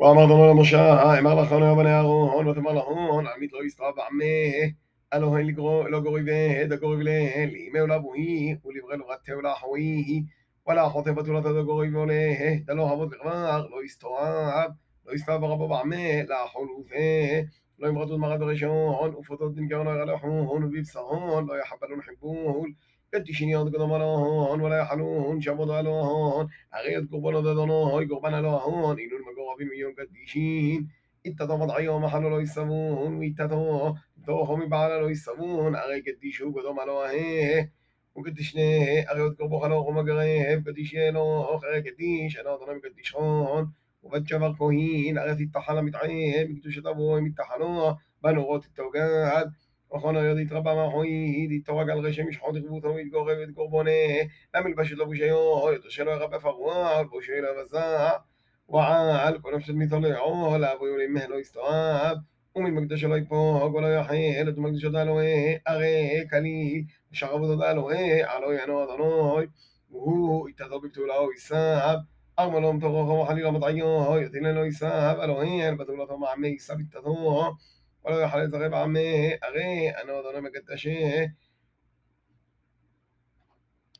ואמר אדוני למשה, אמר לכנו יא בני אהרון, ותאמר להון, עמית לא יסתרע בעמך, אלוהים לא גורי בהד, הגורי להן, לימי ולבוהי, ולברא לו רתהו לאחווי, ולאחותי בתולת הגורי ועולה, דלו אבות וכבר, לא יסתרע, לא יסתרע ברבו בעמך, לאכול ופה, לא ימרדו מרד בראשון, ופוטות דנקרנו ירלחון, ובבשרון, לא יחבלון חיבול, تشینی آد کدام آهان ولی حلوهان شباد الهان عقید قربان دادانو های قربان الهان اینون مقابل میون قدیشین اتتمد عیا محل را يسمون ويتتو دوهم بعل را يسمون أغي قديشو قدام الهه وقدشناه اغي قربو خلاق مقريه قديشي الوخ أغي قديش أنا ظلم قديشان وبتشبق كهين أغي تتحلم متعيه مكتوش تبوي متحلوه. بنوغات التوجاد וכון היודית לא רבה מהוי, דיתורג על רשם ישחוד ירבותו ויתגורב את גורבונה, למלבש את למלבשת לו בשיו, שלא הרבה פרוע, בושי לא יבזה, ועל כל נפשת מתולעו, לאבו יולים לא יסתואב, ומן מקדש אלוהי פה, ולא יחל, את מקדש מקדשת אלוהי, הרי כליל, ושרב אותה אלוהי, עלו יענו אדוני, והוא יתעזור יתעזר או יסב, ארמה לא מתורך וחלילה מטעיו, יתין אלוהי סב, אלוהי, אל בתולתו מעמי סב יתעזור, ولا يحل يتغيب عمه أغي أنا وضرب قد أشيه